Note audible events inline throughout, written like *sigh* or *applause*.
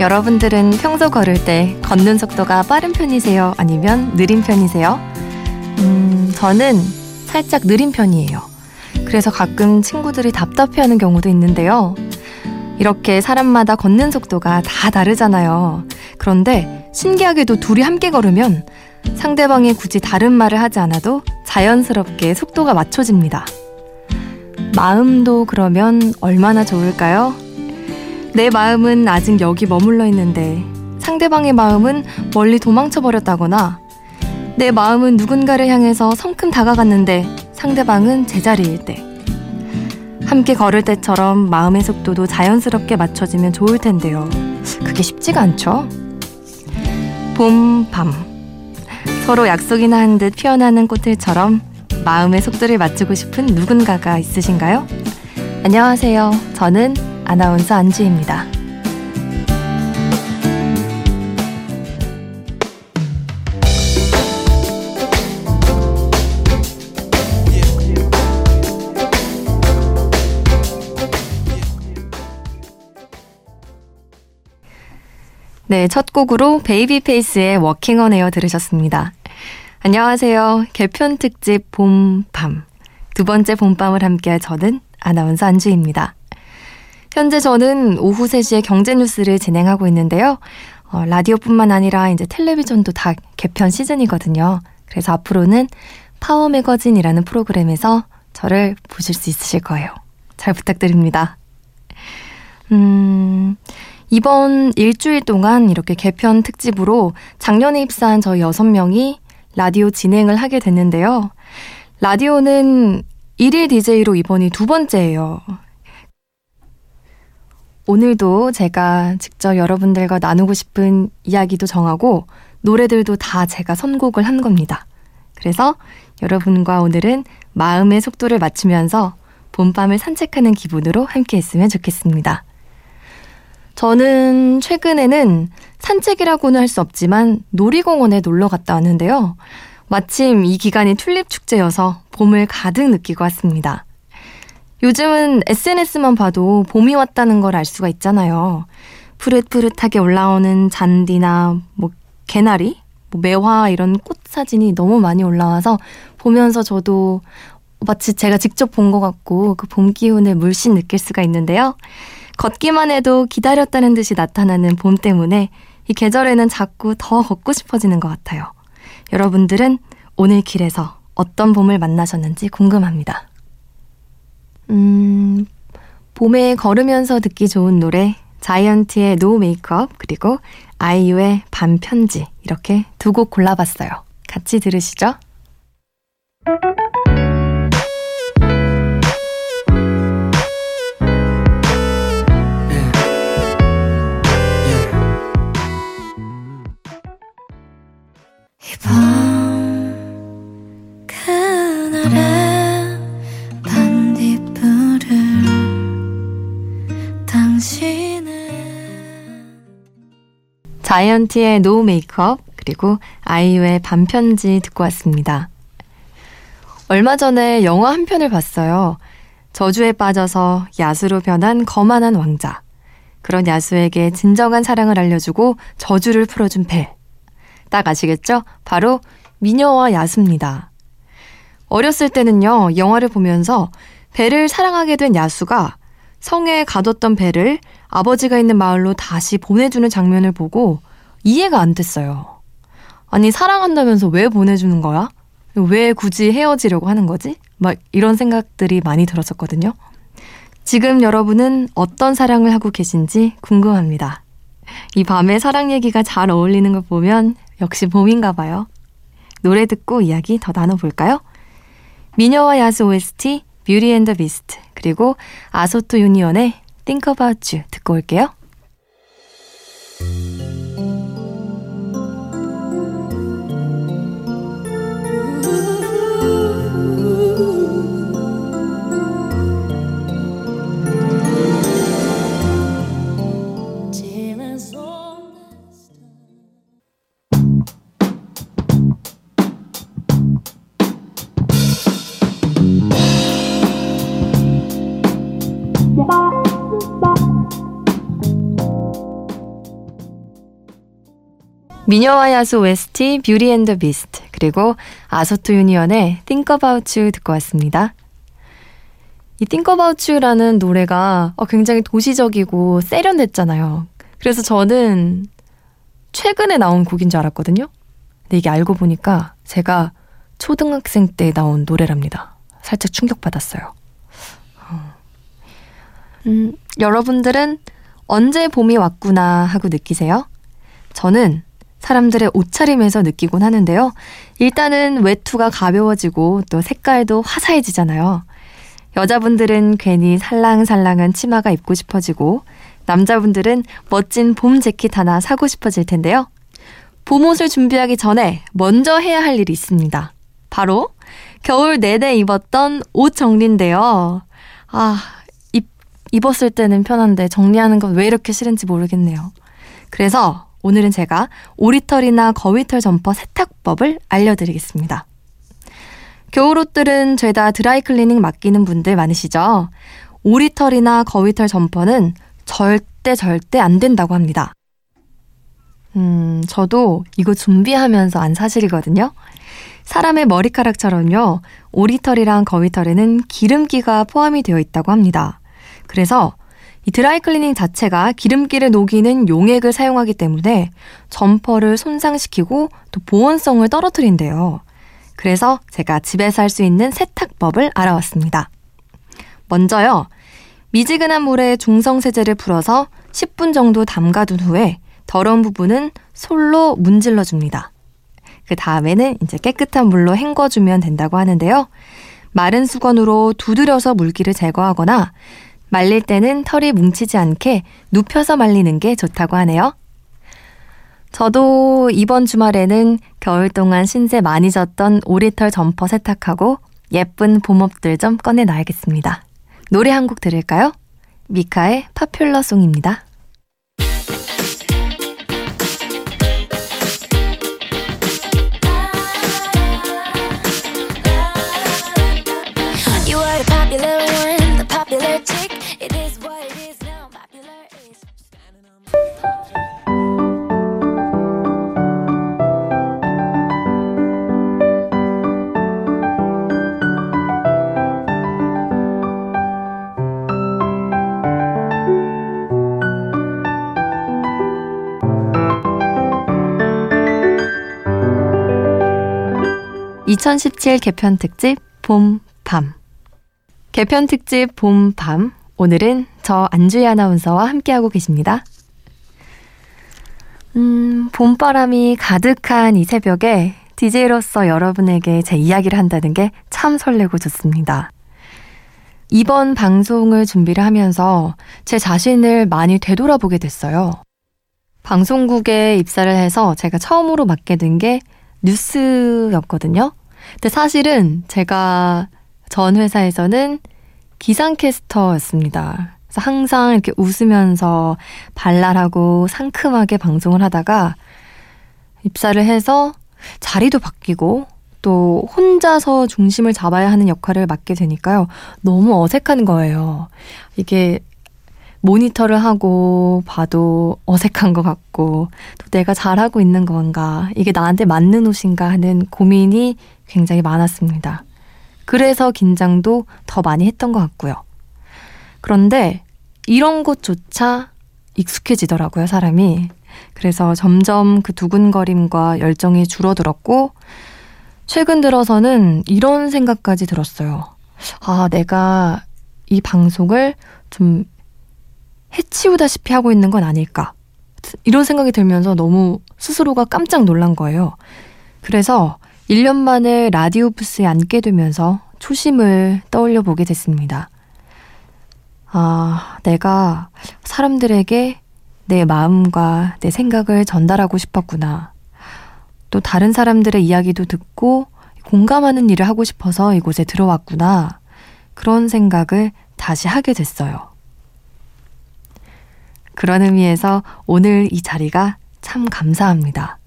여러분들은 평소 걸을 때 걷는 속도가 빠른 편이세요? 아니면 느린 편이세요? 음, 저는 살짝 느린 편이에요. 그래서 가끔 친구들이 답답해하는 경우도 있는데요. 이렇게 사람마다 걷는 속도가 다 다르잖아요. 그런데 신기하게도 둘이 함께 걸으면 상대방이 굳이 다른 말을 하지 않아도 자연스럽게 속도가 맞춰집니다. 마음도 그러면 얼마나 좋을까요? 내 마음은 아직 여기 머물러 있는데 상대방의 마음은 멀리 도망쳐 버렸다거나 내 마음은 누군가를 향해서 성큼 다가갔는데 상대방은 제자리일 때 함께 걸을 때처럼 마음의 속도도 자연스럽게 맞춰지면 좋을 텐데요. 그게 쉽지가 않죠? 봄, 밤. 서로 약속이나 한 듯 피어나는 꽃들처럼 마음의 속도를 맞추고 싶은 누군가가 있으신가요? 안녕하세요. 저는 아나운서 안주희입니다. 네, 첫 곡으로 Babyface의 Walking On Air 들으셨습니다. 안녕하세요. 개편 특집 봄, 밤. 두 번째 봄밤을 함께할 저는 아나운서 안주입니다. 현재 저는 오후 3시에 경제 뉴스를 진행하고 있는데요. 어, 라디오뿐만 아니라 이제 텔레비전도 다 개편 시즌이거든요. 그래서 앞으로는 파워 매거진이라는 프로그램에서 저를 보실 수 있으실 거예요. 잘 부탁드립니다. 음, 이번 일주일 동안 이렇게 개편 특집으로 작년에 입사한 저희 6명이 라디오 진행을 하게 됐는데요. 라디오는 1일 DJ로 이번이 두 번째예요. 오늘도 제가 직접 여러분들과 나누고 싶은 이야기도 정하고 노래들도 다 제가 선곡을 한 겁니다. 그래서 여러분과 오늘은 마음의 속도를 맞추면서 봄밤을 산책하는 기분으로 함께 했으면 좋겠습니다. 저는 최근에는 산책이라고는 할 수 없지만 놀이공원에 놀러 갔다 왔는데요. 마침 이 기간이 튤립 축제여서 봄을 가득 느끼고 왔습니다. 요즘은 SNS만 봐도 봄이 왔다는 걸 알 수가 있잖아요. 푸릇푸릇하게 올라오는 잔디나 뭐 개나리, 뭐 매화 이런 꽃 사진이 너무 많이 올라와서 보면서 저도 마치 제가 직접 본 것 같고 그 봄 기운을 물씬 느낄 수가 있는데요. 걷기만 해도 기다렸다는 듯이 나타나는 봄 때문에 이 계절에는 자꾸 더 걷고 싶어지는 것 같아요. 여러분들은 오늘 길에서 어떤 봄을 만나셨는지 궁금합니다. 음, 봄에 걸으면서 듣기 좋은 노래, 자이언티의 노 메이크업, 그리고 아이유의 밤 편지, 이렇게 두 곡 골라봤어요. 같이 들으시죠? 자이언티의 No Make Up 그리고 아이유의 밤편지 듣고 왔습니다. 얼마 전에 영화 한 편을 봤어요. 저주에 빠져서 야수로 변한 거만한 왕자. 그런 야수에게 진정한 사랑을 알려주고 저주를 풀어준 벨. 딱 아시겠죠? 바로 미녀와 야수입니다. 어렸을 때는요, 영화를 보면서 벨을 사랑하게 된 야수가 성에 가뒀던 배를 아버지가 있는 마을로 다시 보내주는 장면을 보고 이해가 안 됐어요. 아니, 사랑한다면서 왜 보내주는 거야? 왜 굳이 헤어지려고 하는 거지? 막 이런 생각들이 많이 들었었거든요. 지금 여러분은 어떤 사랑을 하고 계신지 궁금합니다. 이 밤에 사랑 얘기가 잘 어울리는 걸 보면 역시 봄인가 봐요. 노래 듣고 이야기 더 나눠볼까요? 미녀와 야수 OST 뷰티 앤더 비스트 그리고 아소토 유니온의 Think About You 듣고 올게요. 미녀와 야수 OST Beauty and the Beast 그리고 아소토 유니언의 Think About You 듣고 왔습니다. 이 Think About You라는 노래가 어, 굉장히 도시적이고 세련됐잖아요. 그래서 저는 최근에 나온 곡인 줄 알았거든요. 근데 이게 알고 보니까 제가 초등학생 때 나온 노래랍니다. 살짝 충격받았어요. 어. 음, 여러분들은 언제 봄이 왔구나 하고 느끼세요? 저는 사람들의 옷차림에서 느끼곤 하는데요. 일단은 외투가 가벼워지고 또 색깔도 화사해지잖아요. 여자분들은 괜히 살랑살랑한 치마가 입고 싶어지고 남자분들은 멋진 봄 재킷 하나 사고 싶어질 텐데요. 봄 옷을 준비하기 전에 먼저 해야 할 일이 있습니다. 바로 겨울 내내 입었던 옷 정리인데요. 아, 입, 입었을 때는 편한데 정리하는 건 왜 이렇게 싫은지 모르겠네요. 그래서 오늘은 제가 오리털이나 거위털 점퍼 세탁법을 알려드리겠습니다. 겨울옷들은 죄다 드라이클리닝 맡기는 분들 많으시죠? 오리털이나 거위털 점퍼는 절대 절대 안 된다고 합니다. 음, 저도 이거 준비하면서 안 사실이거든요. 사람의 머리카락처럼요, 오리털이랑 거위털에는 기름기가 포함이 되어 있다고 합니다. 그래서 이 드라이클리닝 자체가 기름기를 녹이는 용액을 사용하기 때문에 점퍼를 손상시키고 또 보온성을 떨어뜨린대요. 그래서 제가 집에서 할 수 있는 세탁법을 알아왔습니다. 먼저요, 미지근한 물에 중성세제를 풀어서 10분 정도 담가둔 후에 더러운 부분은 솔로 문질러 줍니다. 그 다음에는 이제 깨끗한 물로 헹궈주면 된다고 하는데요. 마른 수건으로 두드려서 물기를 제거하거나 말릴 때는 털이 뭉치지 않게 눕혀서 말리는 게 좋다고 하네요. 저도 이번 주말에는 겨울 동안 신세 많이 졌던 오리털 점퍼 세탁하고 예쁜 봄옷들 좀 꺼내놔야겠습니다. 노래 한 곡 들을까요? 미카의 파퓰러 송입니다. (2017) 개편 특집 봄, 밤 개편 특집 봄, 밤 오늘은 저 안주희 아나운서와 함께하고 계십니다. 음, 봄바람이 가득한 이 새벽에 DJ로서 여러분에게 제 이야기를 한다는 게 참 설레고 좋습니다. 이번 방송을 준비를 하면서 제 자신을 많이 되돌아보게 됐어요. 방송국에 입사를 해서 제가 처음으로 맡게 된 게 뉴스였거든요. 근데 사실은 제가 전 회사에서는 기상캐스터였습니다. 그래서 항상 이렇게 웃으면서 발랄하고 상큼하게 방송을 하다가 입사를 해서 자리도 바뀌고 또 혼자서 중심을 잡아야 하는 역할을 맡게 되니까요. 너무 어색한 거예요. 이게 모니터를 하고 봐도 어색한 것 같고 또 내가 잘하고 있는 건가 이게 나한테 맞는 옷인가 하는 고민이 굉장히 많았습니다. 그래서 긴장도 더 많이 했던 것 같고요. 그런데 이런 것조차 익숙해지더라고요, 사람이. 그래서 점점 그 두근거림과 열정이 줄어들었고, 최근 들어서는 이런 생각까지 들었어요. 아, 내가 이 방송을 좀 해치우다시피 하고 있는 건 아닐까. 이런 생각이 들면서 너무 스스로가 깜짝 놀란 거예요. 그래서 1년 만에 라디오 부스에 앉게 되면서 초심을 떠올려 보게 됐습니다. 아, 내가 사람들에게 내 마음과 내 생각을 전달하고 싶었구나. 또 다른 사람들의 이야기도 듣고 공감하는 일을 하고 싶어서 이곳에 들어왔구나. 그런 생각을 다시 하게 됐어요. 그런 의미에서 오늘 이 자리가 참 감사합니다.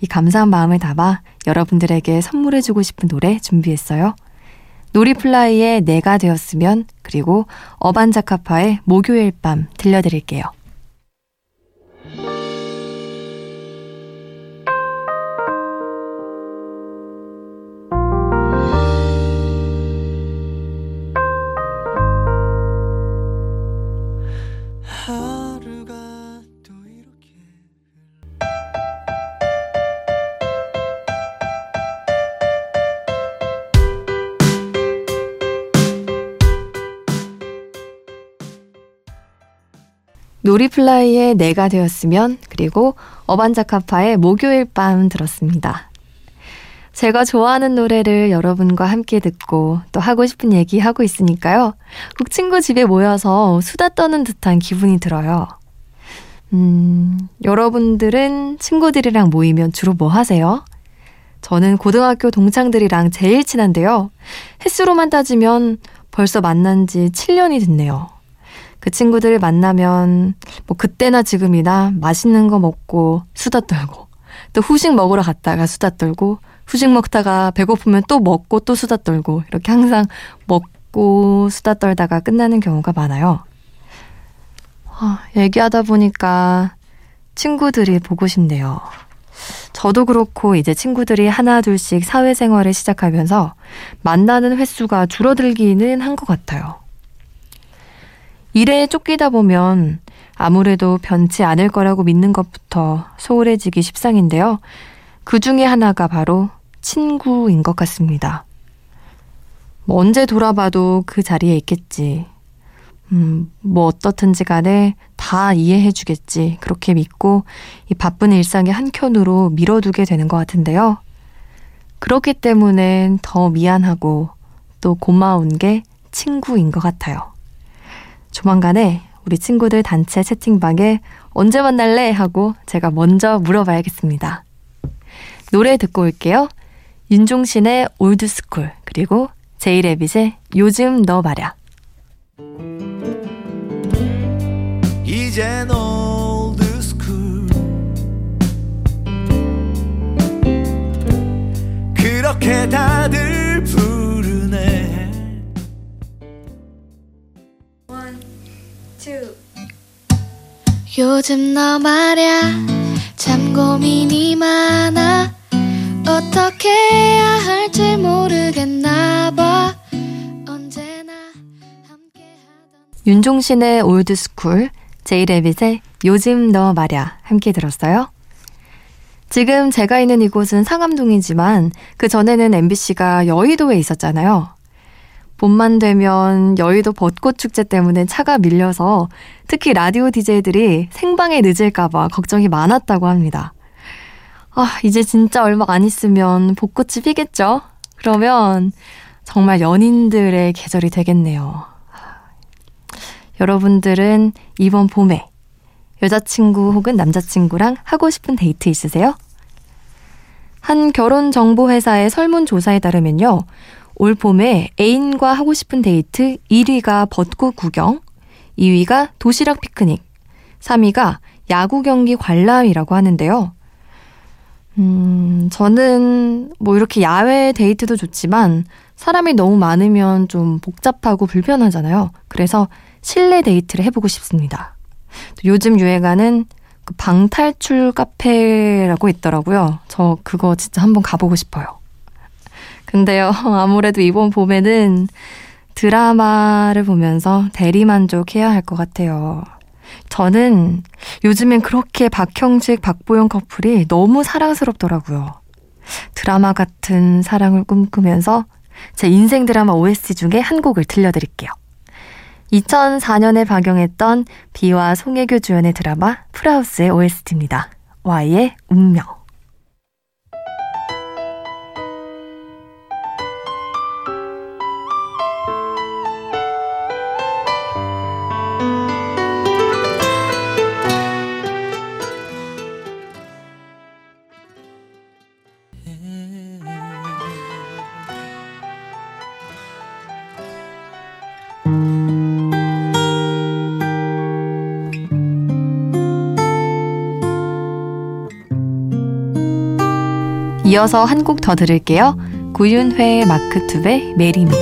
이 감사한 마음을 담아 여러분들에게 선물해주고 싶은 노래 준비했어요. 놀이플라이의 내가 되었으면 그리고 어반자카파의 목요일 밤 들려드릴게요. 놀이플라이의 내가 되었으면 그리고 어반자카파의 목요일 밤 들었습니다. 제가 좋아하는 노래를 여러분과 함께 듣고 또 하고 싶은 얘기 하고 있으니까요. 꼭 친구 집에 모여서 수다 떠는 듯한 기분이 들어요. 음, 여러분들은 친구들이랑 모이면 주로 뭐 하세요? 저는 고등학교 동창들이랑 제일 친한데요. 횟수로만 따지면 벌써 만난 지 7년이 됐네요. 그 친구들 만나면 뭐 그때나 지금이나 맛있는 거 먹고 수다 떨고 또 후식 먹으러 갔다가 수다 떨고 후식 먹다가 배고프면 또 먹고 또 수다 떨고 이렇게 항상 먹고 수다 떨다가 끝나는 경우가 많아요. 아, 얘기하다 보니까 친구들이 보고 싶네요. 저도 그렇고 이제 친구들이 하나 둘씩 사회생활을 시작하면서 만나는 횟수가 줄어들기는 한 것 같아요. 일에 쫓기다 보면 아무래도 변치 않을 거라고 믿는 것부터 소홀해지기 십상인데요. 그 중에 하나가 바로 친구인 것 같습니다. 뭐 언제 돌아봐도 그 자리에 있겠지. 음, 뭐 어떻든지 간에 다 이해해 주겠지. 그렇게 믿고 이 바쁜 일상의 한켠으로 밀어두게 되는 것 같은데요. 그렇기 때문에 더 미안하고 또 고마운 게 친구인 것 같아요. 조만간에 우리 친구들 단체 채팅방에 언제 만날래? 하고 제가 먼저 물어봐야겠습니다. 노래 듣고 올게요. 윤종신의 Old School 그리고 제이레빗의 요즘 너 말야. 이젠 Old School 그렇게 다들 요즘 너 말야 참 고민이 많아 어떻게 해야 할지 모르겠나 봐 언제나 함께하던 윤종신의 Old School 제이레빗의 요즘 너 말야 함께 들었어요. 지금 제가 있는 이곳은 상암동이지만 그 전에는 MBC가 여의도에 있었잖아요. 봄만 되면 여의도 벚꽃 축제 때문에 차가 밀려서 특히 라디오 DJ들이 생방에 늦을까봐 걱정이 많았다고 합니다. 아, 이제 진짜 얼마 안 있으면 벚꽃이 피겠죠? 그러면 정말 연인들의 계절이 되겠네요. 여러분들은 이번 봄에 여자친구 혹은 남자친구랑 하고 싶은 데이트 있으세요? 한 결혼정보회사의 설문조사에 따르면요. 올 봄에 애인과 하고 싶은 데이트 1위가 벚꽃 구경, 2위가 도시락 피크닉, 3위가 야구 경기 관람이라고 하는데요. 음, 저는 뭐 이렇게 야외 데이트도 좋지만 사람이 너무 많으면 좀 복잡하고 불편하잖아요. 그래서 실내 데이트를 해보고 싶습니다. 요즘 유행하는 그 방탈출 카페라고 있더라고요. 저 그거 진짜 한번 가보고 싶어요. 근데요, *laughs* 아무래도 이번 봄에는 드라마를 보면서 대리만족해야 할 것 같아요. 저는 요즘엔 그렇게 박형식, 박보영 커플이 너무 사랑스럽더라고요. 드라마 같은 사랑을 꿈꾸면서 제 인생 드라마 OST 중에 한 곡을 들려드릴게요. 2004년에 방영했던 비와 송혜교 주연의 드라마 프라우스의 OST입니다. Y의 운명. 이어서 한 곡 더 들을게요. 구윤회 마크툽의 Marry Me.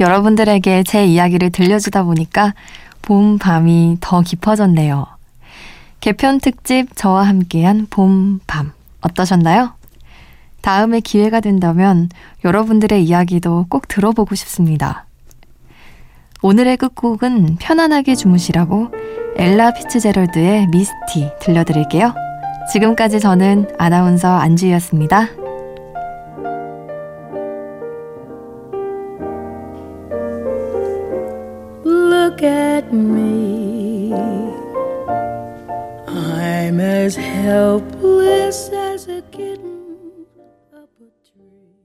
여러분들에게 제 이야기를 들려주다 보니까 봄 밤이 더 깊어졌네요. 개편 특집 저와 함께한 봄 밤 어떠셨나요? 다음에 기회가 된다면 여러분들의 이야기도 꼭 들어보고 싶습니다. 오늘의 끝곡은 편안하게 주무시라고 엘라 피츠제럴드의 미스티 들려드릴게요. 지금까지 저는 아나운서 안주희였습니다. Look at me. I'm as helpless as.